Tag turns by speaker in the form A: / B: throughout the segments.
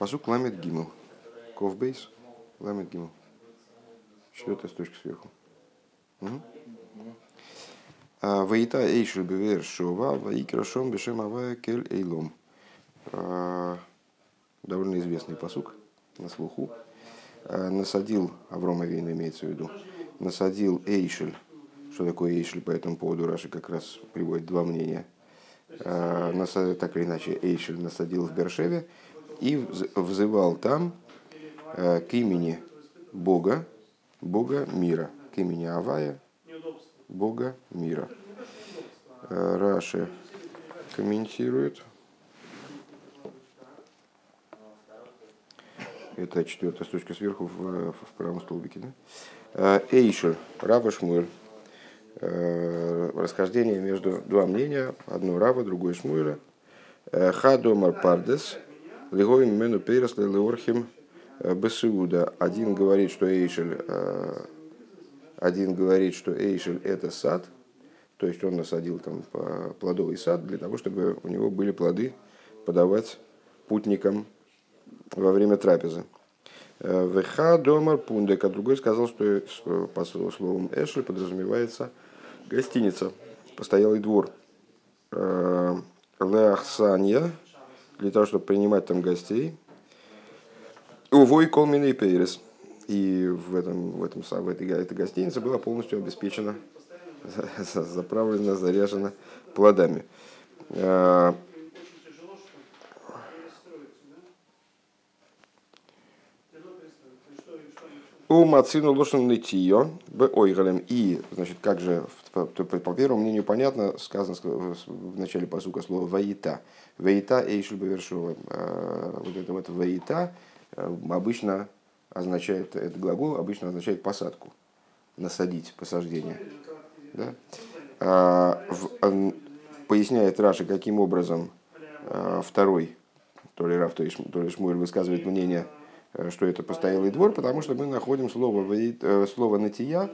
A: Посук ламет гимл. Ковбейс. Ламет гимл. Четвертая строчка сверху. Угу. Ваита эйшель бевер шова, ваикра шом бешем авая кель эйлом. А, довольно известный посук на слуху. А, насадил, Аврома Вейна имеется в виду, насадил эйшель. Что такое эйшель по этому поводу? Раши как раз приводит два мнения. А, так или иначе, эйшель насадил в Бершеве и взывал там к имени Бога, Бога мира, к имени Авая, Бога мира. Э, Раши комментирует. Это четвертая строчка сверху в, в правом столбике. Да? Э, Эйшер, Рава Шмуэль. Э, расхождение между два мнения. Одно Рава, другое Шмуэля. Хадомар Пардес. Легоин Мену Пейрас Леорхим Бесиуда. Один говорит, что Эйшель один говорит, что Эйшель – это сад, то есть он насадил там плодовый сад для того, чтобы у него были плоды подавать путникам во время трапезы. Э, Веха домар пундек, а другой сказал, что по словам Эшель подразумевается гостиница, постоялый двор. Э, Леахсанья, для того, чтобы принимать там гостей. Увой колмины пейрес – и в, этом, в, этом, в этой, этой гостинице была полностью обеспечена, заправлена, заряжена плодами. У Мацину Лошен Нытио, Б. Ойгалем. И, значит, как же, по, по первому мнению понятно, сказано в начале посука слово «ваита». «Ваита» Эйшель Бавершова. А, вот это вот «ваита» э, обычно означает, этот глагол обычно означает посадку, насадить, посаждение. Да? А, поясняет Раши, каким образом второй, то ли Раф, то ли, Шмуэль высказывает мнение, э, что это постоялый двор, потому что мы находим слово, э, слово «натия»,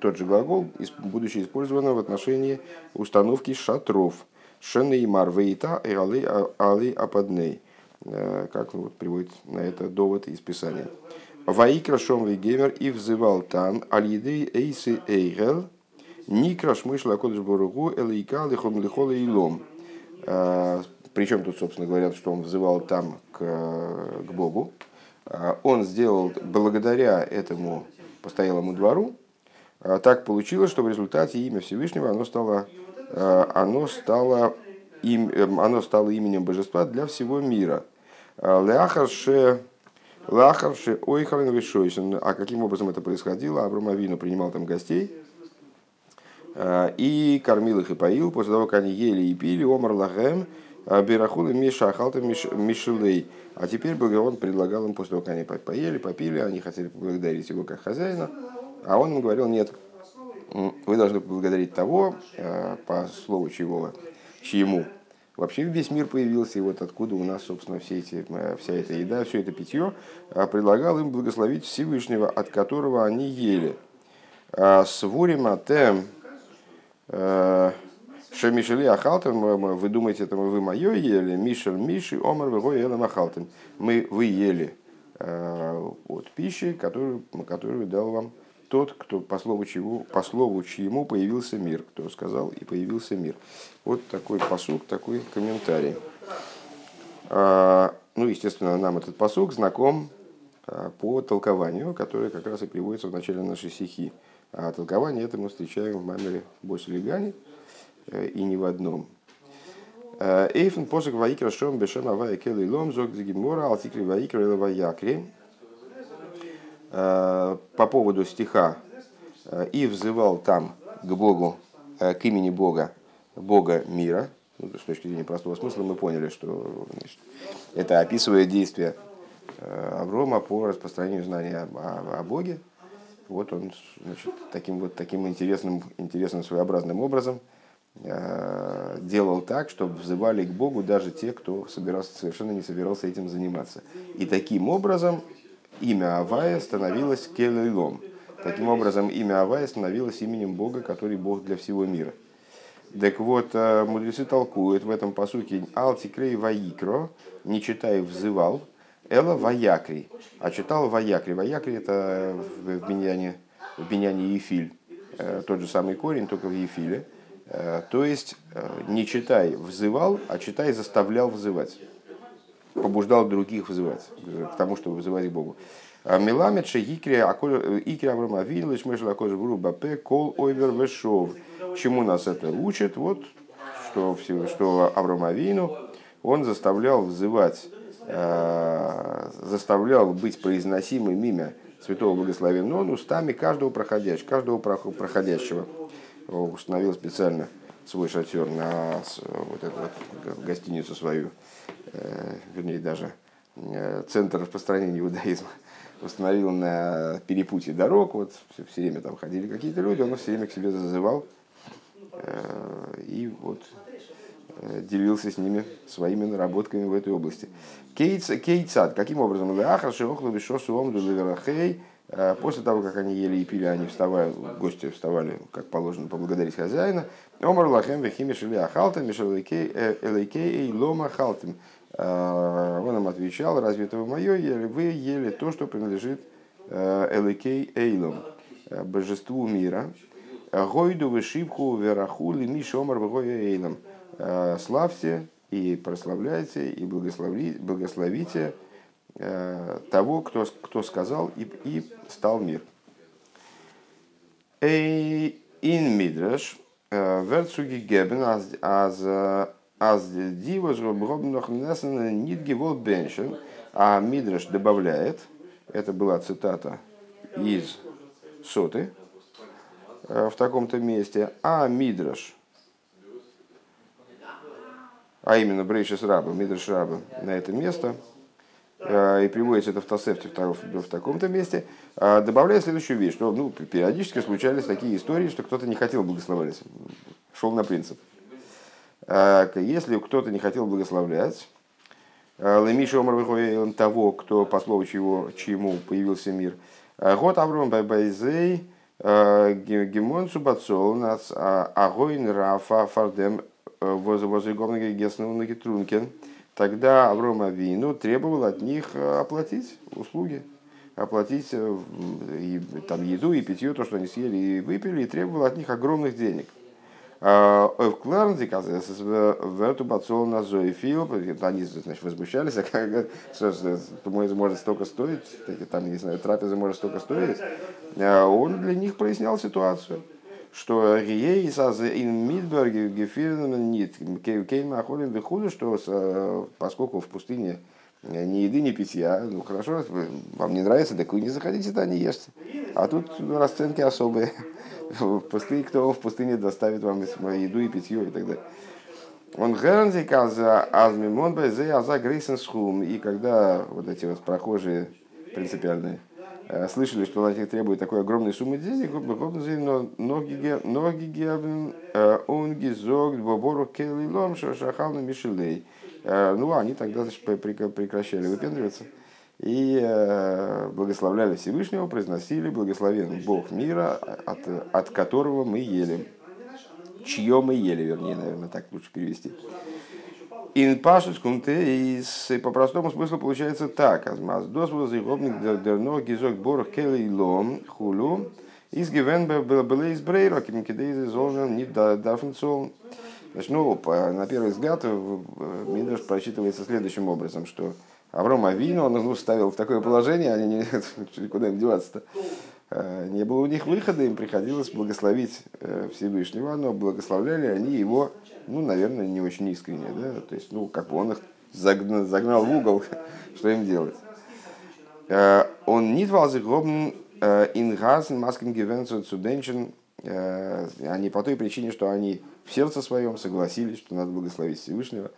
A: тот же глагол, будучи использовано в отношении установки шатров. Шенеймар вейта и али ападней. Э, как вот приводит на это довод из Писания. Ваикра Шом Геймер и взывал там Алиды Эйсы Эйгел Никра Шмышла Кодыш Боругу Элейка Лихом Лихола Илом. А, Причем тут, собственно говоря, что он взывал там к, к Богу. А, он сделал благодаря этому постоялому двору. А, так получилось, что в результате имя Всевышнего оно стало, оно стало, им, эм, оно стало именем божества для всего мира. Ляхарше Лахавши ойхален вишойсен. А каким образом это происходило? Авраам Авину принимал там гостей и кормил их и поил. После того, как они ели и пили, омар лахем, э, бирахулы миша ахалта мишелей. А теперь он предлагал им, после того, как они поели, попили, они хотели поблагодарить его как хозяина, а он им говорил, нет, вы должны поблагодарить того, э, по слову чего, чьему Вообще весь мир появился, и вот откуда у нас, собственно, все эти, э, вся эта еда, все это питье, а, предлагал им благословить Всевышнего, от которого они ели. А, Сворим атем э, Шемишели Ахалтен, вы думаете, это вы мое ели, Мишель Миши, Омар Вегой Элем Ахалтен. Мы, вы ели э, от пищи, которую, которую дал вам тот, кто по слову, чего, по слову чьему появился мир, кто сказал и появился мир. Вот такой посук, такой комментарий. А, ну, естественно, нам этот посук знаком а, по толкованию, которое как раз и приводится в начале нашей стихи. А толкование это мы встречаем в Мамере Боселигане э, и не в одном. Э, Эйфен посук ваикра шом бешем авая келы лом зог дигимора алтикри ваикра ваякри. Э, по поводу стиха э, «И взывал там к Богу, э, к имени Бога, Бога мира». Ну, с точки зрения простого смысла мы поняли, что значит, это описывает действие Аврома по распространению знания о, о Боге. Вот он значит, таким вот таким интересным, интересным своеобразным образом делал так, чтобы взывали к Богу даже те, кто собирался, совершенно не собирался этим заниматься. И таким образом имя Авая становилось Келейлом. Таким образом, имя Авая становилось именем Бога, который Бог для всего мира. Так вот, э, мудрецы толкуют в этом посуке «Алтикрей ваикро», не читай «взывал», Эла Ваякри, а читал Ваякри. Ваякри это в Биньяне, в Биньяне Ефиль, тот же самый корень, только в Ефиле. То есть не читай взывал, а читай заставлял взывать. Побуждал других взывать к тому, чтобы вызывать к Богу. Миламет шегикри икри Аврома Вин, лишмешл акош бапе кол ойвер вешов. Чему нас это учит? Вот что, что Вину он заставлял взывать, э, заставлял быть произносимым имя Святого Благословенного устами каждого проходящего, каждого проходящего. Установил специально свой шатер на вот эту вот гостиницу свою, э, вернее даже э, центр распространения иудаизма установил на перепутье дорог, вот все, все время там ходили какие-то люди, он все время к себе зазывал, э, и вот делился с ними своими наработками в этой области. Кейцад, каким образом? Леахар шиохлу вишосу омду леверахей, э, После того, как они ели и пили, они вставали, гости вставали, как положено, поблагодарить хозяина. Омар лахем вехими шили ахалтам, мишел элейкей лома халтам. Э, он им отвечал, разве это вы мое ели? Вы ели то, что принадлежит э, Эликей Эйлом, э, божеству мира. Гойду вышибху верахули мишомар Эйлом. Славьте и прославляйте и благослови, благословите того, кто, кто сказал и, и стал мир. Эй ин мидраш верцуги гебен аз Аз дивос робнох нит гевол беншен, а Мидраш добавляет, это была цитата из Соты э, в таком-то месте, а Мидраш, а именно Брейшис Раба, Мидраш Раба на это место, э, и приводится это в Тосефте в таком-то месте, э, добавляет следующую вещь, что ну, периодически случались такие истории, что кто-то не хотел благословлять, шел на принцип. А, если кто-то не хотел благословлять, а, Лемиша Омар того, кто по слову чего, чему появился мир. А, Год Авром Байзей Гемон Субацол нас Агойн Рафа Фардем возле главного Геснова Трункен. Тогда Авром Авину требовал от них оплатить услуги, оплатить э, и, там, еду и питье, то, что они съели и выпили, и требовал от них огромных денег – в Кларнзе, в эту на они значит, возмущались, а как, что, может столько стоить, там, не знаю, трапеза может столько стоить. А он для них прояснял ситуацию что Рией ин Мидберге Гефирн нит Кейн Ахолин выходит, что поскольку в пустыне ни еды, ни питья, ну хорошо, вам не нравится, так вы не заходите туда, не ешьте. А тут расценки особые в пустыне, кто в пустыне доставит вам еду и питье и так далее. Он гернзик азмимон бэзэ аза грейсен схум. И когда вот эти вот прохожие принципиальные э, слышали, что них требует такой огромной суммы денег, но ноги гебен э, он гизог бобору келилом шахална мишелей. Э, ну, они тогда прекращали выпендриваться и э, благословляли Всевышнего, произносили благословен Бог мира, от, от которого мы ели. Чье мы ели, вернее, наверное, так лучше перевести. Ин пашус кунте по простому смыслу получается так. Азмаз досвол зигобник дерно гизок борох кели лом хулу из гивен было из брейра кимкидейзе золжен не дафнцол. Значит, ну, на первый взгляд, Мидраш прочитывается следующим образом, что Авром Авину, он их ставил в такое положение, они не, куда им деваться-то. Э, не было у них выхода, им приходилось благословить э, Всевышнего, но благословляли они его, ну, наверное, не очень искренне, да, то есть, ну, как бы он их загнал, загнал в угол, что им делать. Э, он не двал гробн ингазен маскен гивенцу цуденчен, они по той причине, что они в сердце своем согласились, что надо благословить Всевышнего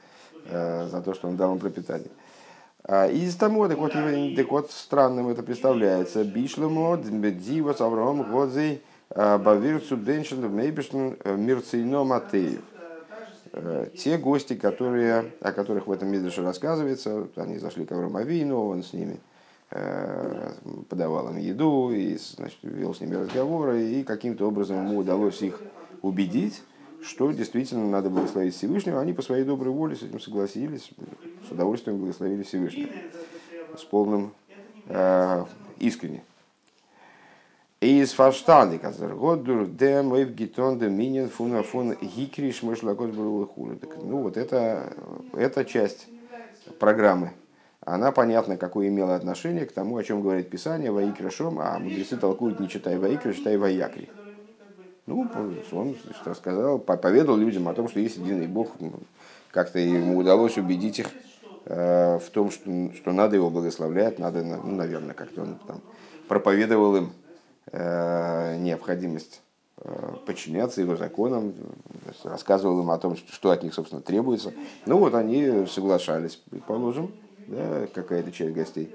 A: за то, что он дал им пропитание. А, и из того, так вот, так вот странным это представляется. Бишлемо, Дива, Авраам, Годзей, а, Бавирцу, Беншин, Мейбишн, э, Мирцейно, Матеев. Э, те гости, которые, о которых в этом Мидрше рассказывается, они зашли к Аврааму Авину, он с ними э, подавал им еду, и значит, вел с ними разговоры, и каким-то образом ему удалось их убедить, что действительно надо благословить Всевышнего, они по своей доброй воле с этим согласились, с удовольствием благословили Всевышнего. с полным э, искренне. Из фаштаны, казар годур дем эв гитон де минин фуна фун гикриш мышлакот хули. Ну вот это, эта часть программы, она понятно, какое имела отношение к тому, о чем говорит Писание, Ваикрашом, а мудрецы толкуют не читай Ваикра, читай Ваякри. Ну, он рассказал, поведал людям о том, что есть единый Бог. Как-то ему удалось убедить их э, в том, что, что надо его благословлять, надо, ну, наверное, как-то он там проповедовал им Э, необходимость э, подчиняться его законам, рассказывал им о том, что от них, собственно, требуется. Ну вот они соглашались, предположим, да, какая-то часть гостей.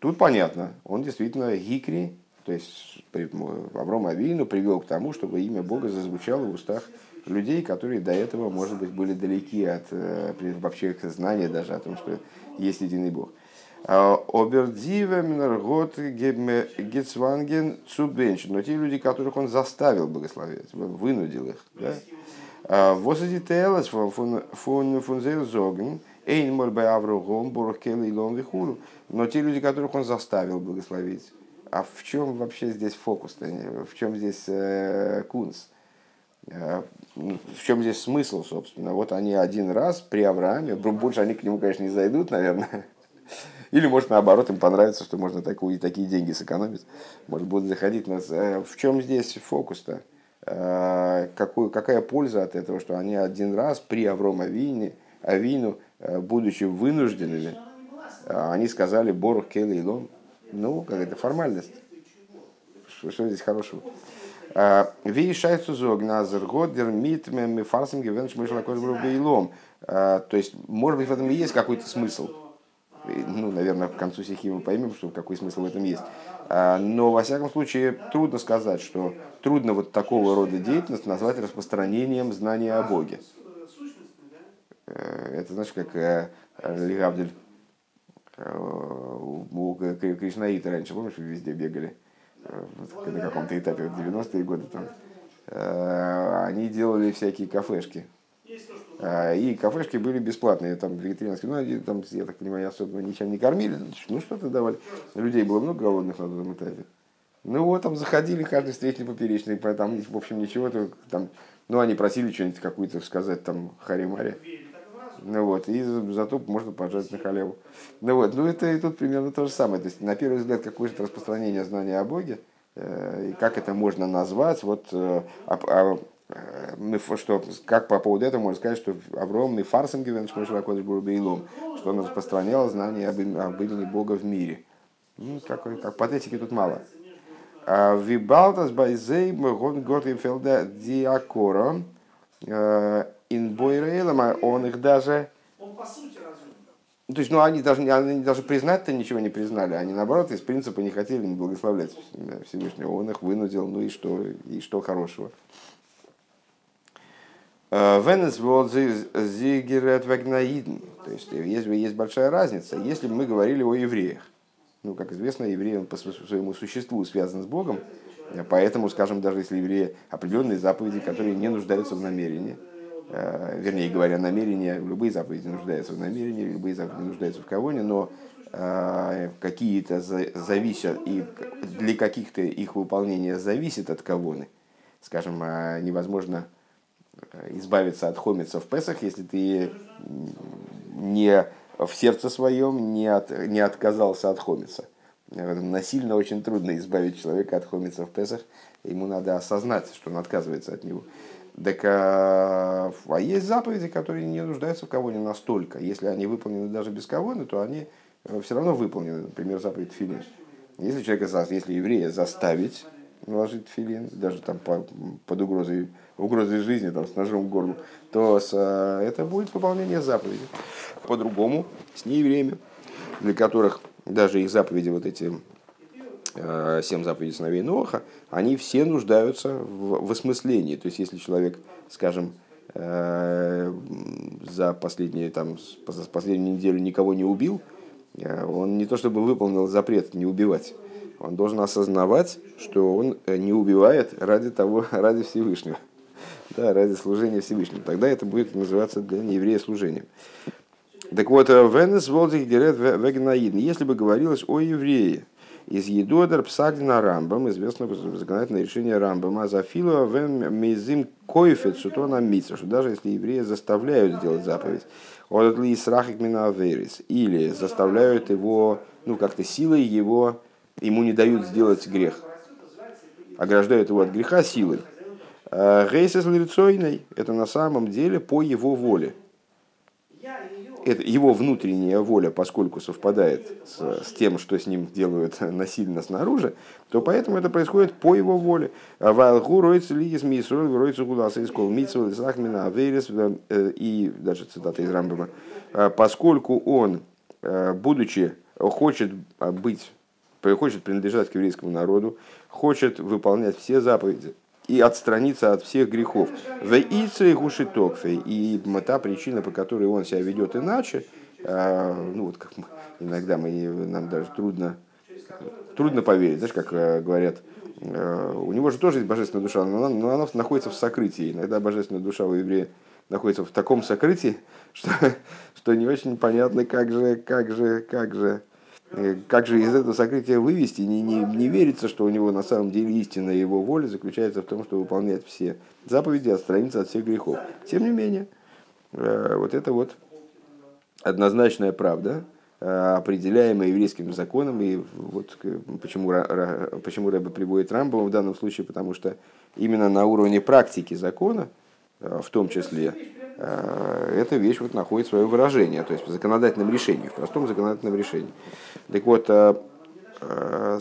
A: Тут понятно, он действительно гикри, то есть Авром Авину привел к тому, чтобы имя Бога зазвучало в устах людей, которые до этого, может быть, были далеки от э, вообще знания даже о том, что есть единый Бог. Обердиве Минаргот Гетсванген Цубенч. Но те люди, которых он заставил благословить, вынудил их. Да? Восади Телес фун Зоген, Эйнмор Бай Аврогом, и Лон Вихуру. Но те люди, которых он заставил благословить. А в чем вообще здесь фокус? -то? В чем здесь э, кунс? В чем здесь смысл, собственно? Вот они один раз при Аврааме, больше они к нему, конечно, не зайдут, наверное, или, может, наоборот, им понравится, что можно такую, такие деньги сэкономить. Может, будут заходить. Нас. Э, в чем здесь фокус-то? Э, какую, какая польза от этого, что они один раз при Авром Авине, Авину, э, будучи вынужденными, они сказали Борух Келли Ну, какая-то формальность. Что, что здесь хорошего? Ви шайцу зог назер годер мит мефарсинги венш мышлакот бейлом. То есть, может быть, в этом и есть какой-то смысл ну, наверное, к концу стихи мы поймем, что какой смысл в этом есть. А, но, во всяком случае, трудно сказать, что трудно вот такого рода деятельность назвать распространением знания о Боге. Э, это, знаешь, как э, Лигавдель э, у Кришнаита раньше, помнишь, везде бегали, на каком-то этапе, в 90-е годы там, они делали всякие кафешки, и кафешки были бесплатные, там вегетарианские, ну, они, там, я так понимаю, особо ничем не кормили, ну, что-то давали. Людей было много голодных на этом этапе. Ну, вот, там заходили, каждый встречный поперечный, там, в общем, ничего, там, ну, они просили что-нибудь какую-то сказать, там, хари-мари. Ну вот, и зато можно пожать на халяву. Ну вот, ну это и тут примерно то же самое. То есть, на первый взгляд, какое-то распространение знания о Боге, э, и как это можно назвать, вот, э, а, а мы, что, как по поводу этого можно сказать, что Авром и Шмошвакодыш Бурбейлом, что он распространял знания об, об имени Бога в мире. Ну, как, как патетики тут мало. А Вибалтас Байзей Гон Готфелда Диакора э, Инбойрейлом, а он их даже... То есть, ну, они даже, они даже признать-то ничего не признали. Они, наоборот, из принципа не хотели не благословлять Всевышнего. Он их вынудил, ну и что, и что хорошего. Венес зигерет вагнаидн. То есть есть, есть большая разница. Если бы мы говорили о евреях, ну, как известно, еврей он по своему существу связан с Богом, поэтому, скажем, даже если евреи определенные заповеди, которые не нуждаются в намерении, э, вернее говоря, намерения, любые заповеди нуждаются в намерении, любые заповеди нуждаются в кого но э, какие-то зависят, и для каких-то их выполнения зависит от кого скажем, э, невозможно Э, избавиться от хомица в Песах, если ты не в сердце своем не, от, не отказался от хомица. Насильно очень трудно избавить человека от хомица в Песах. Ему надо осознать, что он отказывается от него. Так, а, а есть заповеди, которые не нуждаются в кого-не настолько. Если они выполнены даже без кого-то, то они э, все равно выполнены. Например, заповедь филин. Если человека, если еврея заставить наложить филин, даже там по, под угрозой угрозой жизни, там, с ножом в горло, то с, э, это будет выполнение заповеди. По-другому, с неевреями, для которых даже их заповеди, вот эти семь заповедей сыновей Ноха, они все нуждаются в, в осмыслении. То есть, если человек, скажем, э, за последние, там, за последнюю неделю никого не убил, он не то чтобы выполнил запрет не убивать, он должен осознавать, что он не убивает ради того, ради Всевышнего да, ради служения Всевышнему. Тогда это будет называться для нееврея служением. Так вот, Венес Волдих Герет Вегнаидн. Если бы говорилось о еврее, из Едодер Псагдина Рамбам, известно законодательное решение Рамбама, Зафилова Вен Мезим Койфет Сутона Митса, что даже если евреи заставляют сделать заповедь, от ли срахик минаверис, или заставляют его, ну как-то силой его, ему не дают сделать грех, ограждают его от греха силой. Гейсес лицойной – это на самом деле по его воле это его внутренняя воля, поскольку совпадает с, с тем, что с ним делают насильно снаружи, то поэтому это происходит по его воле. Вайлгу роется ли из мисрой, роется гуласа из кол митсвел, из ахмина аверис, э, и даже цитата из Рамбама, «Э, поскольку он, э, будучи, хочет быть, хочет принадлежать к еврейскому народу, хочет выполнять все заповеди, и отстраниться от всех грехов. В Ице гуши токфе. И та причина, по которой он себя ведет иначе, а, ну вот как иногда мы, нам даже трудно, трудно поверить, знаешь, как э, говорят, э, у него же тоже есть божественная душа, но она, но она находится в сокрытии. Иногда божественная душа у еврея находится в таком сокрытии, что, что не очень понятно, как же, как же, как же как же из этого сокрытия вывести? Не, не, не верится, что у него на самом деле истинная его воля заключается в том, что выполнять все заповеди, отстраниться от всех грехов. Тем не менее, э, вот это вот однозначная правда, э, определяемая еврейским законом, и вот почему, почему Рэбе приводит Рамбова в данном случае, потому что именно на уровне практики закона, в том числе, Э, эта вещь вот находит свое выражение, то есть в законодательном решении, в простом законодательном решении. Так вот, э, э,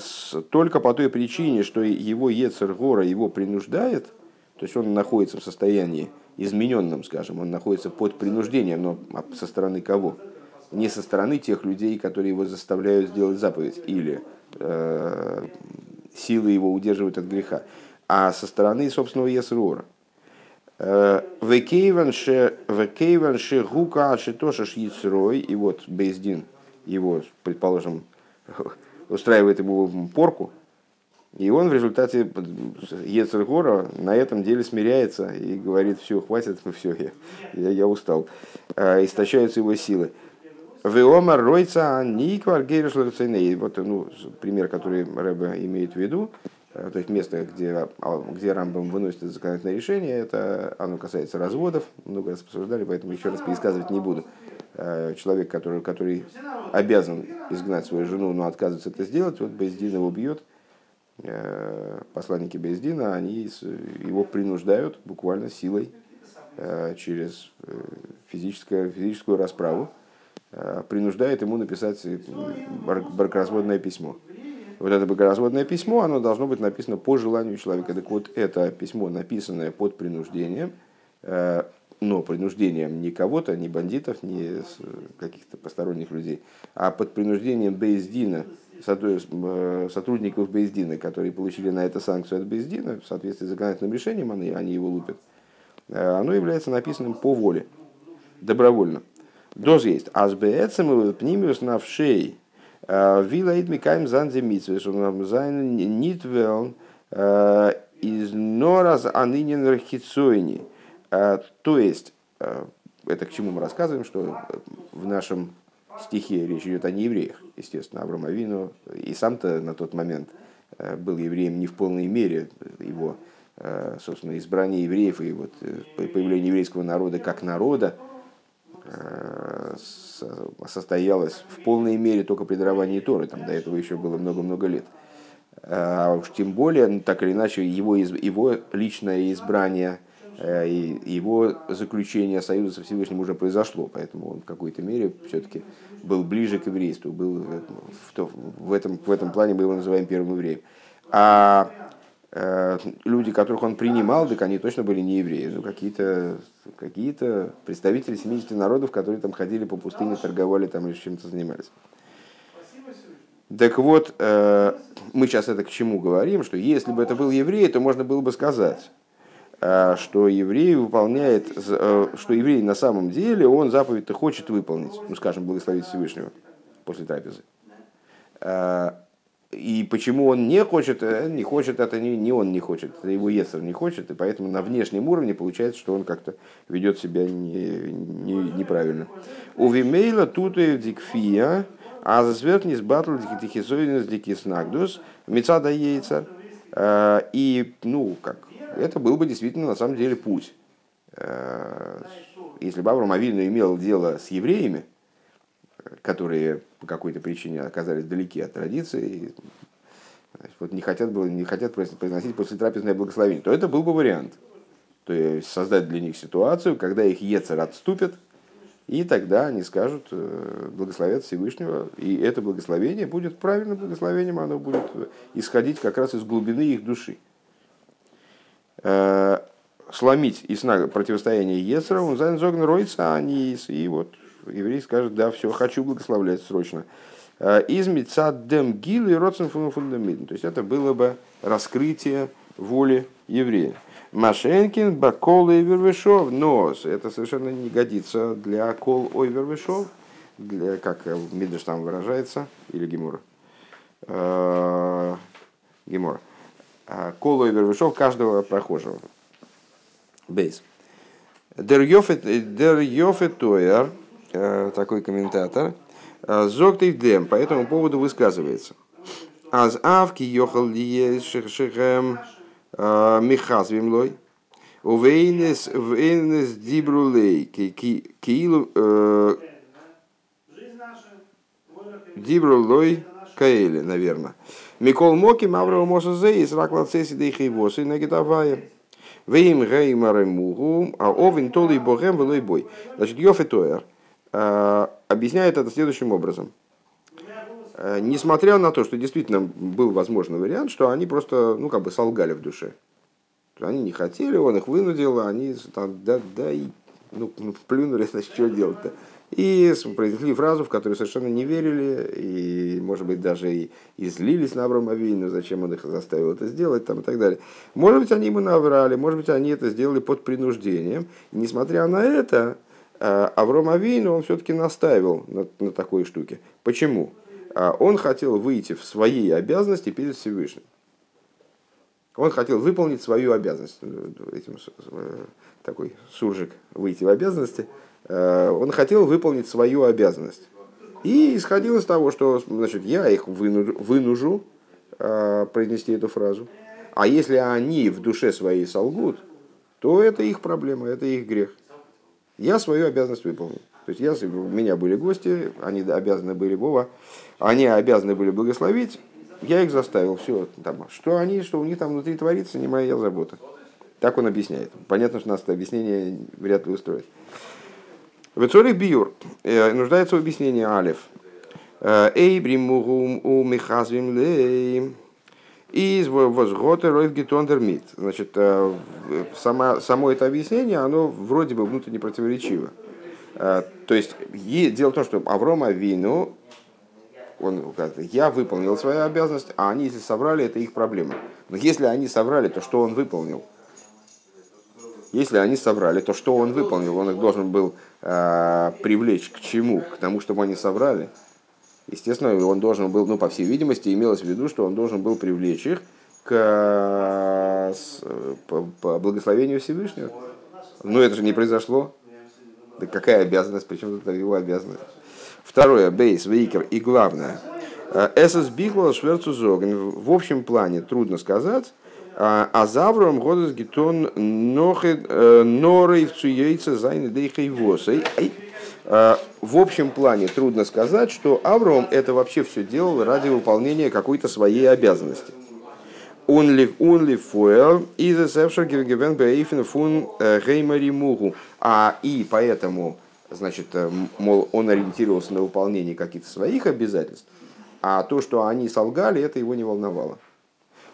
A: только по той причине, что его Ецергора его принуждает, то есть он находится в состоянии измененном, скажем, он находится под принуждением, но со стороны кого? Не со стороны тех людей, которые его заставляют сделать заповедь, или э, силы его удерживают от греха, а со стороны собственного Ецергора. Векейванше гука тоже шицрой, и вот Бейздин его, предположим, устраивает ему порку, и он в результате Ецергора на этом деле смиряется и говорит, все, хватит, все, я, я, я устал. А, истощаются его силы. Веомар ройца никвар гейриш Вот ну, пример, который Рэбе имеет в виду, Э, то есть место, где, а, где Рамбам выносит законодательное решение, это оно касается разводов, много раз обсуждали, поэтому еще раз пересказывать не буду. Э, человек, который, который обязан изгнать свою жену, но отказывается это сделать, вот Бездин его бьет, э, посланники Бездина, они его принуждают буквально силой через физическую, физическую расправу, принуждает ему написать бракоразводное письмо вот это богоразводное письмо, оно должно быть написано по желанию человека. Так вот, это письмо, написанное под принуждением, э, но принуждением не кого-то, не бандитов, не каких-то посторонних людей, а под принуждением Бейздина, э, сотрудников Бейздина, которые получили на это санкцию от Бейздина, в соответствии с законодательным решением, они, его лупят, э, оно является написанным по воле, добровольно. Доз есть. Азбеэцем пнимиус навшей Вилаид Микаем Занзе Митсвес, Зайн Нитвелн из Нораз Анынин Рахицойни. То есть, это к чему мы рассказываем, что в нашем стихе речь идет о неевреях, естественно, Авраам Авину, и сам-то на тот момент был евреем не в полной мере, его, собственно, избрание евреев и вот появление еврейского народа как народа, Э, состоялось в полной мере только при даровании Торы, там до этого еще было много-много лет. А уж тем более, ну, так или иначе, его, его личное избрание э, и его заключение союза со Всевышним уже произошло, поэтому он в какой-то мере все-таки был ближе к еврейству, был в, в, этом, в этом плане мы его называем первым евреем. А Э, люди, которых он принимал, так они точно были не евреи, ну, какие-то какие представители 70 народов, которые там ходили по пустыне, торговали там или чем-то занимались. Так вот, э, мы сейчас это к чему говорим, что если бы это был еврей, то можно было бы сказать, э, что еврей выполняет, что еврей на самом деле, он заповедь-то хочет выполнить, ну, скажем, благословить Всевышнего после трапезы. И почему он не хочет, э, не хочет, это не, не он не хочет, это его Ецер не хочет, и поэтому на внешнем уровне получается, что он как-то ведет себя не, не, неправильно. У Вимейла тут и дикфия, а за сверхнис батл дикисойнес дикиснагдус, мецада яйца. Э, и, ну, как, это был бы действительно на самом деле путь. Э, если бы Авраам Авину имел дело с евреями, которые по какой-то причине оказались далеки от традиции, вот не хотят, было, не хотят произносить после трапезное благословение, то это был бы вариант. То есть создать для них ситуацию, когда их Ецер отступит, и тогда они скажут, э, благословят Всевышнего, и это благословение будет правильным благословением, оно будет исходить как раз из глубины их души. Э, сломить и противостояние Ецера, он зайнзогн ройца, они и вот еврей скажет, да, все, хочу благословлять срочно. Э, из дем гил и родсен фундамент. То есть это было бы раскрытие воли еврея. Машенкин, Бакол и Вервешов. Но это совершенно не годится для Кол Ой Вервешов, для, как Мидыш там выражается, или Гемора. Э, Гемора. Э, Кол Ой Вервешов каждого прохожего. Бейс. Дер Йофет Тойер, такой комментатор, Зоктив Дем по этому поводу высказывается. Аз авки йохал лие шехем михазвимлой. Увейнес вейнес дибрулей киилу дибрулой каэли, наверное. Микол Моки, Маврова Мосазе, из Раклацеси Дейхейвосы, Нагитавая. Вейм Геймары Мугу, а Овен Толи Богем Велой Бой. Значит, Йофетоер объясняет это следующим образом. Э, несмотря на то, что действительно был возможный вариант, что они просто, ну, как бы солгали в душе. Они не хотели, он их вынудил, они там, да, да, и, ну, ну плюнули, значит, что делать-то. И произнесли фразу, в которую совершенно не верили, и, может быть, даже и, и злились на Авраама Вину, зачем он их заставил это сделать, там, и так далее. Может быть, они ему наврали, может быть, они это сделали под принуждением. И, несмотря на это, э, Авраам Авину, он все-таки настаивал на, на такой штуке. Почему? А он хотел выйти в свои обязанности перед Всевышним. Он хотел выполнить свою обязанность. Э, этим, э, такой суржик выйти в обязанности. Э, он хотел выполнить свою обязанность. И исходил из того, что значит, я их вынужу произнести эту фразу. А если они в душе своей солгут, то это их проблема, это их грех. Я свою обязанность выполнил. То есть я, у меня были гости, они обязаны были Вова, они обязаны были благословить, я их заставил, все, там, что они, что у них там внутри творится, не моя забота. Так он объясняет. Понятно, что нас это объяснение вряд ли устроит. Вецорих биюр э, нуждается в объяснении алиф. Э, Эйбрим у михазвим лей. И возготы ройв гетондермит. Значит, э, само, само это объяснение, оно вроде бы внутренне противоречиво. То есть, дело в том, что Аврома Вину он я выполнил свою обязанность, а они, если соврали, это их проблема. Но если они соврали, то что он выполнил? Если они соврали, то что он выполнил? Он их должен был э, привлечь к чему? К тому, чтобы они соврали. Естественно, он должен был, ну, по всей видимости, имелось в виду, что он должен был привлечь их к э, с, благословению Всевышнего. Но это же не произошло. Да какая обязанность, причем это его обязанность? Второе, бейс, вейкер и главное. Эсэс бигло шверцу В общем плане трудно сказать. А завром годос гитон э, норы в цуейца зайны дейхай. В общем плане трудно сказать, что Авром это вообще все делал ради выполнения какой-то своей обязанности. Он ли он ли фуэл из эсэфшер гивен бейфен фун геймари мугу. А и поэтому значит, э, мол, он ориентировался на выполнение каких-то своих обязательств, а то, что они солгали, это его не волновало.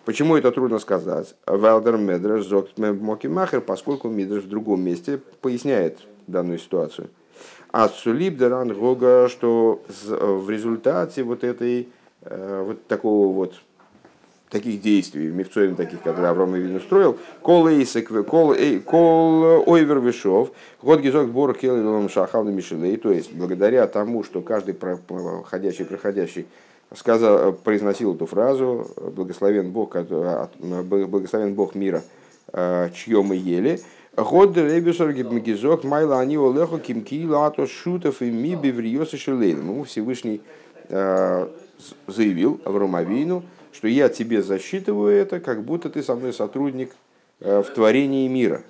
A: Почему это трудно сказать? Валдер Медреш Зокт Мокимахер, поскольку Мидреш в другом месте поясняет данную ситуацию. А Сулиб Деран Гога, что в результате вот этой э, вот такого вот таких действий, мифцоем таких, которые Авраам Вин устроил, кол эйсек, кол, кол ойвер вишов, год гизок бор келилом шахавна мишелей, то есть благодаря тому, что каждый проходящий, проходящий сказал, произносил эту фразу «Благословен Бог, благословен Бог мира, чье мы ели», Год ребюсер гибмгизок майла они олеху кимки лато шутов и ми бивриосы шелейлем. Всевышний заявил Авромавину, что я тебе засчитываю это, как будто ты со мной сотрудник в творении мира.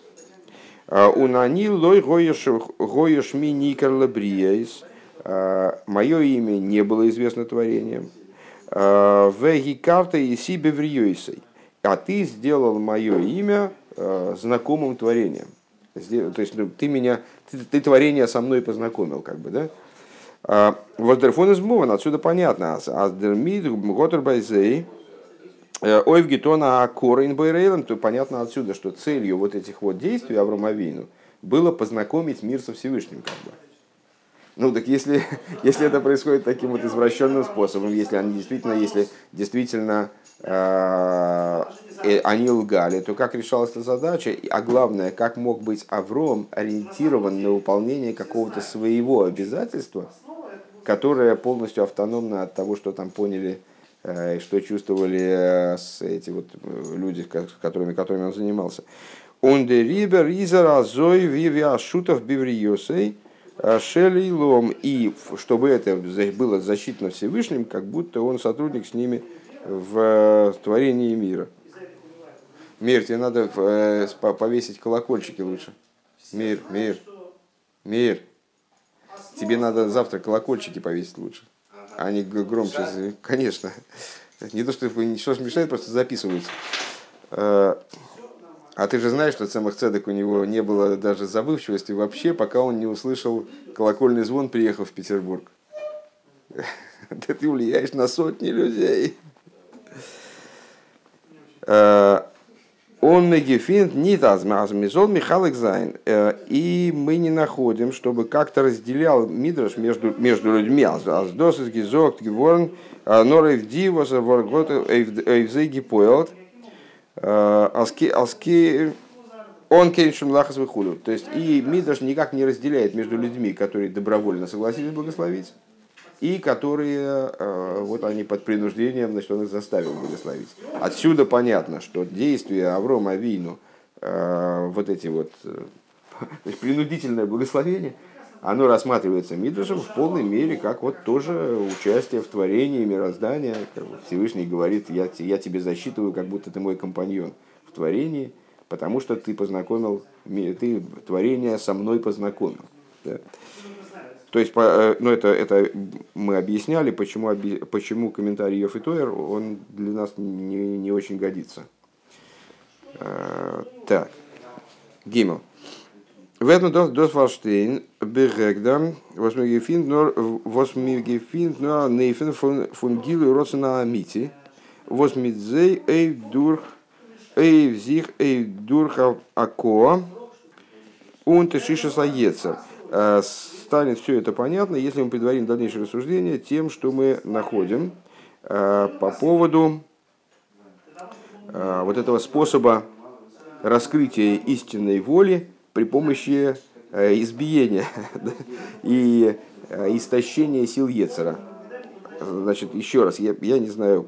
A: Унани лой гоеш ми никарла бриейс. Мое имя не было известно творением. Веги карта и себе вриойсой. А ты сделал мое имя Э, знакомым творением. То есть ну, ты меня, ты, ты творение со мной познакомил, как бы, да? А, Воздерфон из Муван, отсюда понятно. Аздермид, Готер Байзей, э, Ойв Гетона Акорин Байрейлем, то понятно отсюда, что целью вот этих вот действий Авромавину было познакомить мир со Всевышним, как бы. Ну так если, если это происходит таким вот извращенным способом, если они действительно, если действительно они лгали, то как решалась эта задача, а главное, как мог быть Авром ориентирован на выполнение какого-то своего обязательства, которое полностью автономно от того, что там поняли э, и что чувствовали э, эти вот люди, с которыми, которыми он занимался. Он де рибер изера зой вивиашутов бивриосей шелилом. И чтобы это было защитно Всевышним, как будто он сотрудник с ними в творении мира. Мир, тебе надо э, повесить колокольчики лучше. Мир, мир, мир. Тебе надо завтра колокольчики повесить лучше. Они громче, конечно. Не то, что ничего мешает, просто записываются. Э, а ты же знаешь, что Цемах Цедек у него не было даже забывчивости вообще, пока он не услышал колокольный звон, приехав в Петербург. Ты влияешь на сотни людей. Э, он мегефинт не мизол Михалек Зайн. Э, и мы не находим, чтобы как-то разделял Мидраш между, между людьми. Аздос из Гизок, Геворн, э, Норев Дивоса, Воргот, Эйвзеги Поэлт, э, Аски, Аски, он кейшем лахас выхулю. То есть и Мидраш никак не разделяет между людьми, которые добровольно согласились благословить, и которые э, вот они под принуждением, значит, он их заставил благословить. Отсюда понятно, что действия Аврома Вину, э, вот эти вот э, значит, принудительное благословение, оно рассматривается Мидрашем в полной мере как вот тоже участие в творении мироздания. Всевышний говорит, я, я тебе засчитываю, как будто ты мой компаньон в творении, потому что ты познакомил, ты творение со мной познакомил. Да? То есть, э, ну, это, это мы объясняли, почему, почему комментарий Йоф и Тойер, он для нас не, не очень годится. А, так, Гимл. В этом дос Валштейн берегдам восмигефинд нор восмигефинд нор нейфен фун гилу роцена амити восмидзей эй дурх эй взих эй дурха акоа он тешиша саеца э, станет все это понятно, если мы предварим дальнейшее рассуждение тем, что мы находим э, по поводу э, вот этого способа раскрытия истинной воли при помощи э, избиения и истощения сил Ецера. Значит, еще раз, я, я не знаю,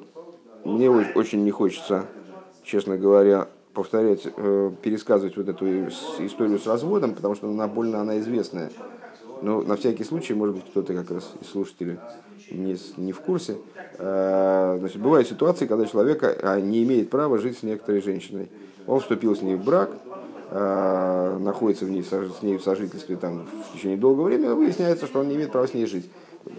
A: мне очень не хочется, честно говоря, повторять, пересказывать вот эту историю с разводом, потому что она больно она известная. Но на всякий случай, может быть, кто-то как раз из слушателей не, не в курсе. А, значит, бывают ситуации, когда человек а, не имеет права жить с некоторой женщиной. Он вступил с ней в брак, а, находится в ней, с ней в сожительстве там, в течение долгого времени, выясняется, что он не имеет права с ней жить.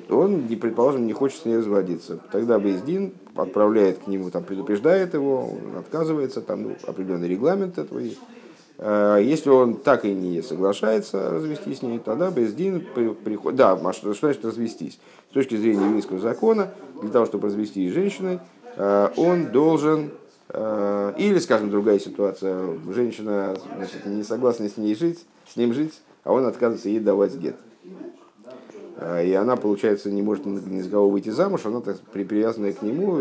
A: Он, предположим, не хочет с ней разводиться. Тогда Бейздин отправляет к нему, там, предупреждает его, он отказывается, там ну, определенный регламент этого есть Э, если он так и не соглашается развестись с ней, тогда Бездин приходит... Да, что, что значит развестись? С точки зрения еврейского закона, для того, чтобы развестись с женщиной, э, он должен... Э, или, скажем, другая ситуация, женщина значит, не согласна с ней жить, с ним жить, а он отказывается ей давать гет. И она, получается, не может ни с кого выйти замуж, она так привязанная к нему,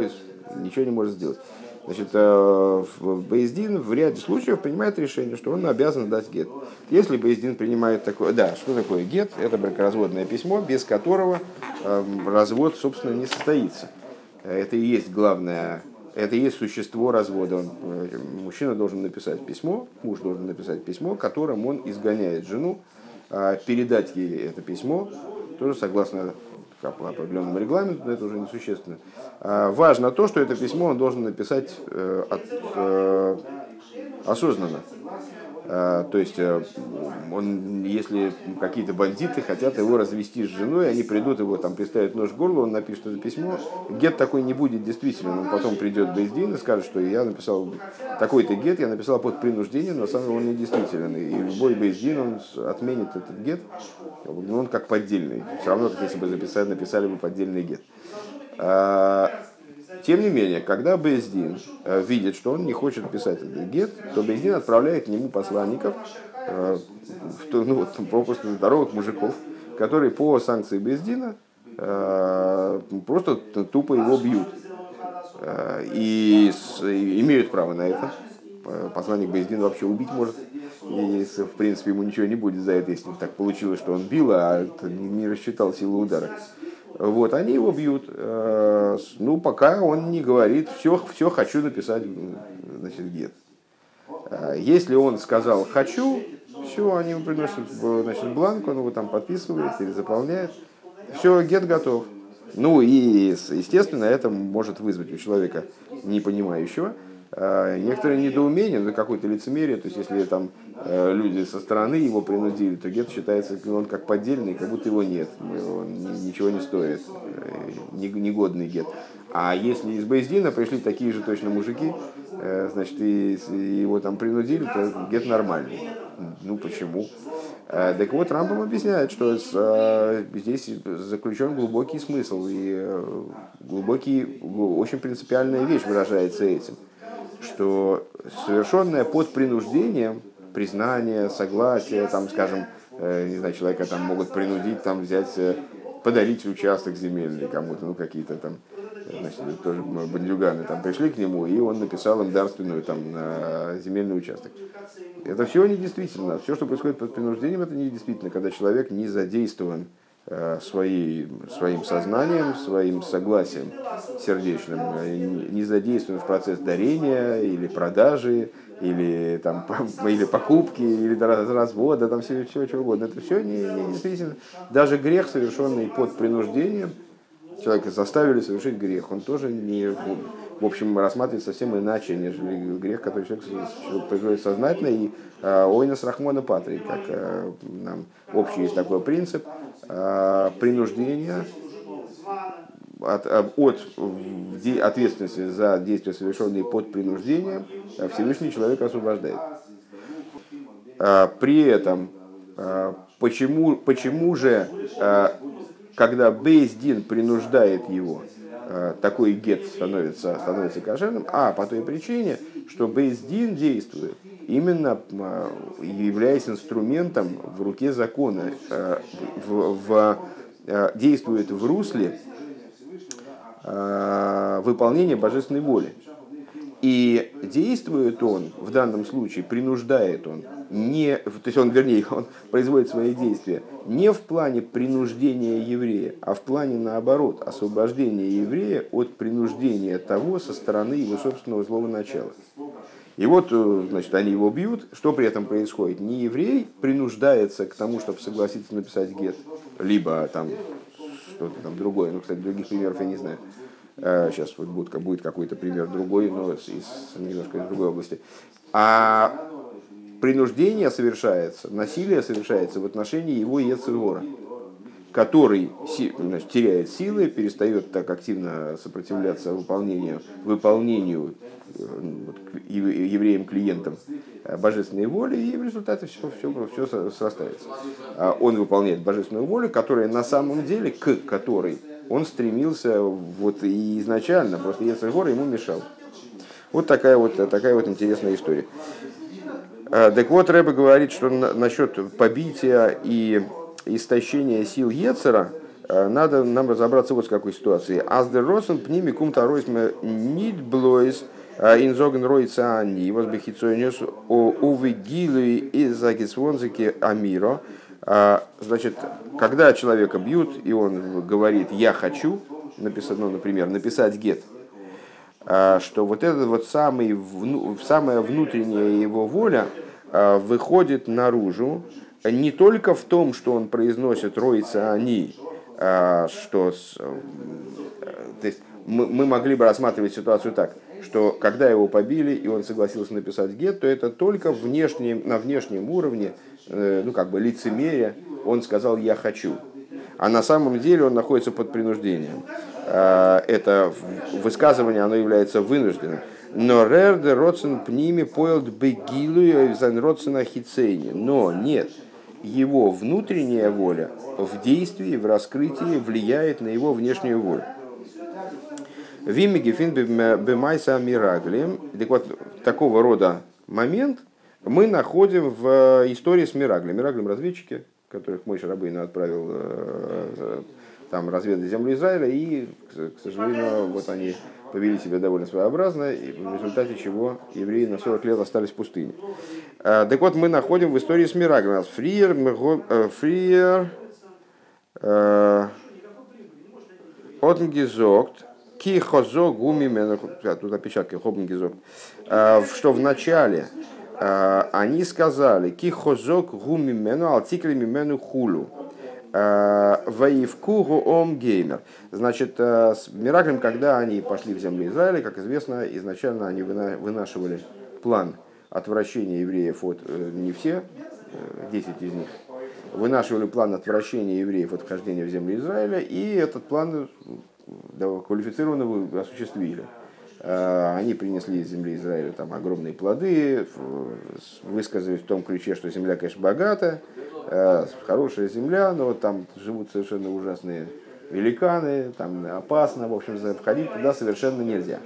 A: ничего не может сделать. Значит, э, Бейздин в ряде случаев принимает решение, что он обязан дать гет. Если Бейздин принимает такое... Да, что такое гет? Это бракоразводное письмо, без которого эм, развод, собственно, не состоится. Это и есть главное, это и есть существо развода. Он, мужчина должен написать письмо, муж должен написать письмо, которым он изгоняет жену, а передать ей это письмо, тоже согласно по определенному регламенту, но это уже несущественно. А важно то, что это письмо он должен написать э, э, осознанно. А, то есть, э, он, если какие-то бандиты хотят его развести с женой, они придут, его там приставят нож в горло, он напишет это письмо. Гет такой не будет действительно. Он потом придет Бейздин и скажет, что я написал такой-то гет, я написал под принуждением, но сам он не действительный. И любой Бейздин, он отменит этот гет, но он как поддельный. Все равно, как если бы записали, написали бы поддельный гет. Тем не менее, когда Бездин э, видит, что он не хочет писать этот гет, то Бездин отправляет к нему посланников, э, ну, вот, просто здоровых мужиков, которые по санкции Бездина э, просто тупо его бьют. И имеют право на это. Посланник Бездин вообще убить может. И, в принципе, ему ничего не будет за это, если так получилось, что он бил, а не рассчитал силу удара. Вот, они его бьют. Э, ну, пока он не говорит, все, все хочу написать, значит, гет. Э, если он сказал «хочу», все, они ему приносят значит, бланк, он его там подписывает или заполняет. Все, гет готов. Ну и, естественно, это может вызвать у человека непонимающего Э, некоторые недоумения, ну какое-то лицемерие, то есть если там э, люди со стороны его принудили, то гет считается, он как поддельный, как будто его нет, он ничего не стоит, э, негодный гет. А если из Бейздина пришли такие же точно мужики, значит, и его там принудили, то гет нормальный. Ну почему? Так вот, Рамбам объясняет, что здесь заключен глубокий смысл и глубокий, очень принципиальная вещь выражается этим – что совершенное под принуждением, признание, согласие, там, скажем, э, не знаю, человека там могут принудить там взять, э, подарить участок земельный кому-то, ну какие-то там, значит, тоже бандюганы там пришли к нему, и он написал им дарственную там на земельный участок. Это все недействительно. Все, что происходит под принуждением, это недействительно, когда человек не задействован своей, своим сознанием, своим согласием сердечным, э, не задействован в процесс дарения или продажи, или, там, или покупки, или развода, там все, все что угодно. Это все не, не действительно. Даже грех, совершенный под принуждением, человека заставили совершить грех, он тоже не, в общем, рассматривается совсем иначе, нежели грех, который человек производит сознательно, и э, ойнас рахмона патри, как э, нам общий есть такой принцип, э, принуждения от, от ответственности за действия, совершенные под принуждением, Всевышний человек освобождает. При этом, почему, почему же когда Бейздин принуждает его, э, такой гет становится, становится кошерным, а по той причине, что Бейздин действует, именно э, являясь инструментом в руке закона, э, в, в, действует в русле выполнения божественной воли. И действует он, в данном случае, принуждает он, не, то есть он, вернее, он производит свои действия не в плане принуждения еврея, а в плане, наоборот, освобождения еврея от принуждения того со стороны его собственного злого начала. И вот, э, значит, они его бьют. Что при этом происходит? Не еврей принуждается к тому, чтобы согласиться написать гет, либо там что-то там другое. Ну, кстати, других примеров я не знаю. Сейчас вот будет, будет какой-то пример другой, но из, немножко из другой области. А принуждение совершается, насилие совершается в отношении его Ецегора, который значит, теряет силы, перестает так активно сопротивляться выполнению, выполнению э, вот, евреям-клиентам э, божественной воли, и в результате все, все, все срастается. А он выполняет божественную волю, которая на самом деле, к которой он стремился вот и изначально, просто Ецегор ему мешал. Вот такая вот, такая вот интересная история. А, так вот, Рэбе говорит, что насчет побития и истощения сил Ецера, а, надо нам разобраться вот с какой ситуации. Аздер Росен пними кум таройсме нит блойс инзоген ройца ани возбехицойнес увигилы из загисвонзики амиро. А, значит, когда человека бьют, и он говорит «я хочу», написать, ну, например, написать гет, а, что вот этот вот самый, самая внутренняя его воля а, выходит наружу не только в том, что он произносит «ройца они», что то есть мы, мы могли бы рассматривать ситуацию так, что когда его побили и он согласился написать гет, то это только внешне, на внешнем уровне, ну как бы лицемерие, он сказал «я хочу». А на самом деле он находится под принуждением. А, это высказывание, оно является вынужденным. Но рерде родсен пними поэлд бегилу зан родсена хицейни. Но нет, его внутренняя воля в действии, в раскрытии влияет на его внешнюю волю. Вимиги фин бемайса мираглем. Так вот, такого рода момент мы находим в истории с Мираглем. Мираглем разведчики, которых мой Шарабейн отправил э, там разведать землю Израиля, и, к сожалению, вот они повели себя довольно своеобразно, и в результате чего евреи на 40 лет остались в пустыне. Э, так вот, мы находим в истории с Мираглем. Фриер, э, Фриер, Отнгизокт, Ки хозо гумимену, тут опечатки, хобнгизок, что в начале они сказали, ки хозок гумимену, алтикли мимену хулу. Ваивкугу ом геймер. Значит, с Мираклем, когда они пошли в землю Израиля, как известно, изначально они вынашивали план отвращения евреев от, э, не все, 10 э, из них, вынашивали план отвращения евреев от вхождения в землю Израиля, и этот план квалифицированно осуществили. А, они принесли из земли Израиля там огромные плоды, высказались в том ключе, что земля, конечно, богата, а, хорошая земля, но там живут совершенно ужасные великаны, там опасно, в общем, входить туда совершенно нельзя.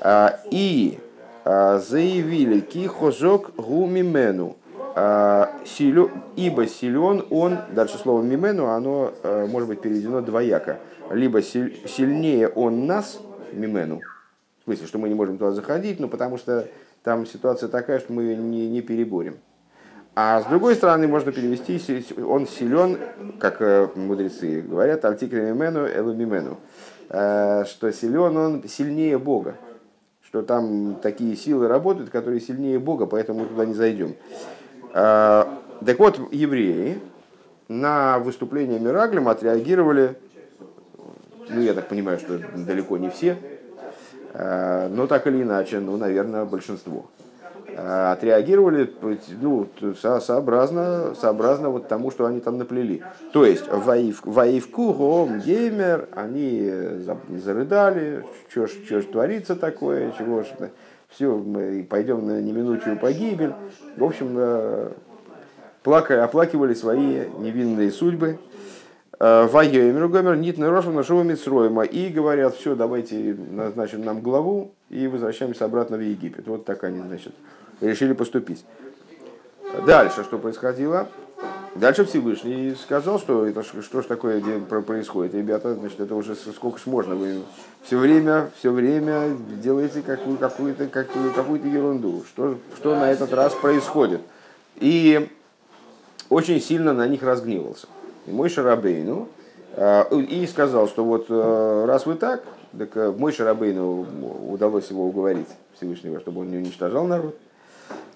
A: А, и заявили кихозок гумимену, ибо силен он, дальше слово мимену, оно может быть переведено двояко – либо сильнее он нас, мимену, в смысле, что мы не можем туда заходить, ну потому что там ситуация такая, что мы не, не переборем. А с другой стороны, можно перевести, он силен, как э, мудрецы говорят, альтикре мимену, элу мимену, э, что силен он сильнее Бога, что там такие силы работают, которые сильнее Бога, поэтому мы туда не зайдем. Э, так вот, евреи на выступление Мираглем отреагировали ну, я так понимаю, что далеко не все, но так или иначе, ну, наверное, большинство, э, отреагировали ну, сообразно, сообразно вот тому, что они там наплели. То есть, воивку, гом, геймер, они зарыдали, что ж, ж творится такое, чего ж, все, мы пойдем на неминучую погибель. В общем, э, плакали, оплакивали свои невинные судьбы, Вайомер Гомер Нит Нерошев нашего Мицроима. И говорят, все, давайте назначим нам главу и возвращаемся обратно в Египет. Вот так они, значит, решили поступить. Дальше что происходило? Дальше Всевышний сказал, что это что ж такое происходит. Ребята, значит, это уже сколько ж можно. Вы все время, все время делаете какую, какую-то какую, какую ерунду. Что, что на этот раз происходит? И очень сильно на них разгневался. Мой Шарабейну, а, и сказал, что вот э, раз вы так, так э, мой Шарабейну удалось его уговорить Всевышнего, чтобы он не уничтожал народ.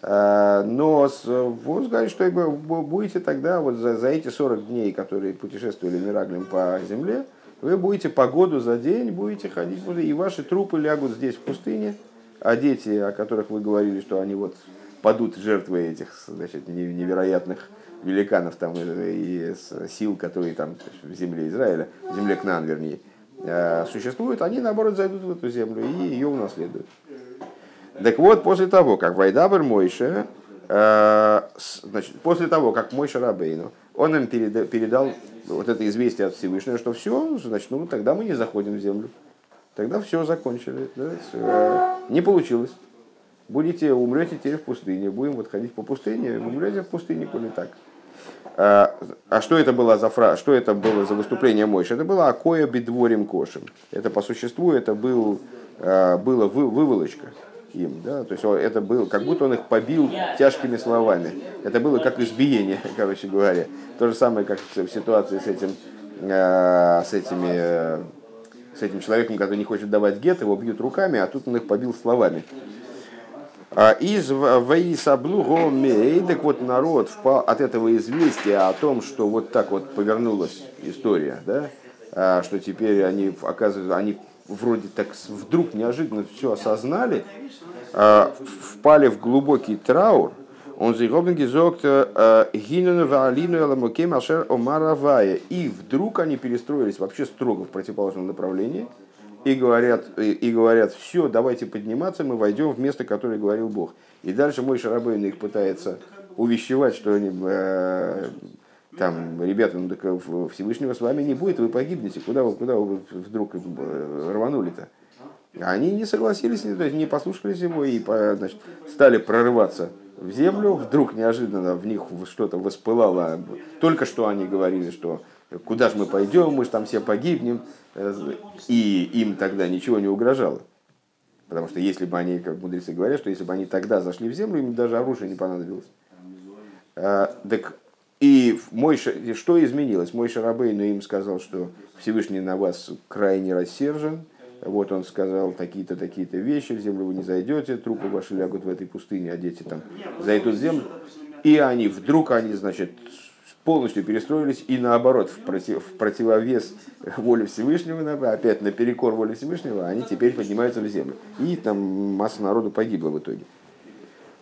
A: Но он говорит, что будете тогда, вот за, за эти 40 дней, которые путешествовали Мираглем по земле, вы будете по году за день, будете ходить, и ваши трупы лягут здесь в пустыне, а дети, о которых вы говорили, что они вот падут жертвой этих значит, невероятных великанов там, и сил, которые там в земле Израиля, в земле Кнан, вернее, э, существуют, они, наоборот, зайдут в эту землю и ее унаследуют. Так вот, после того, как Вайдабр Мойше, э, значит, после того, как Мойша Рабейну, он им передал вот это известие от Всевышнего, что все, значит, ну тогда мы не заходим в землю. Тогда все закончили. Да? Э, не получилось. Будете, умрете теперь в пустыне. Будем вот ходить по пустыне, умрете в пустыне, коли так. А, а что это было за фраза, что это было за выступление Мойши? Это было Акоя бедворим кошем. Это по существу это был, а, было вы, выволочка им, да, то есть это был, как будто он их побил тяжкими словами. Это было как избиение, короче говоря. То же самое, как в ситуации с этим, а, с этими с этим человеком, который не хочет давать гет, его бьют руками, а тут он их побил словами. А из Ваисаблу Гомей, так вот народ впал от этого известия о том, что вот так вот повернулась история, да, а, что теперь они, оказывается, они вроде так вдруг неожиданно все осознали, а, впали в глубокий траур, он зайгобен гизокт э, гинену ваалину эламукем ашер омаравая. И вдруг они перестроились вообще строго в противоположном направлении и говорят, и, и говорят, все, давайте подниматься, мы войдем в место, которое говорил Бог. И дальше мой Шарабейн их пытается увещевать, что они, э, там, ребята, ну так Всевышнего с вами не будет, вы погибнете, куда вы, куда вы вдруг э, рванули-то? Они не согласились, то есть не послушались его и значит, стали прорываться в землю, вдруг неожиданно в них что-то воспылало. Только что они говорили, что куда же мы пойдем, мы же там все погибнем, и им тогда ничего не угрожало. Потому что если бы они, как мудрецы говорят, что если бы они тогда зашли в землю, им даже оружие не понадобилось. А, так и мой, что изменилось? Мой Шарабей, но им сказал, что Всевышний на вас крайне рассержен, вот он сказал такие-то, такие-то вещи, в землю вы не зайдете, трупы ваши лягут в этой пустыне, а дети там зайдут в землю. И они, вдруг они, значит, полностью перестроились и наоборот, в, против, в противовес воле Всевышнего, опять наперекор воле Всевышнего, они теперь поднимаются в землю. И там масса народу погибла в итоге.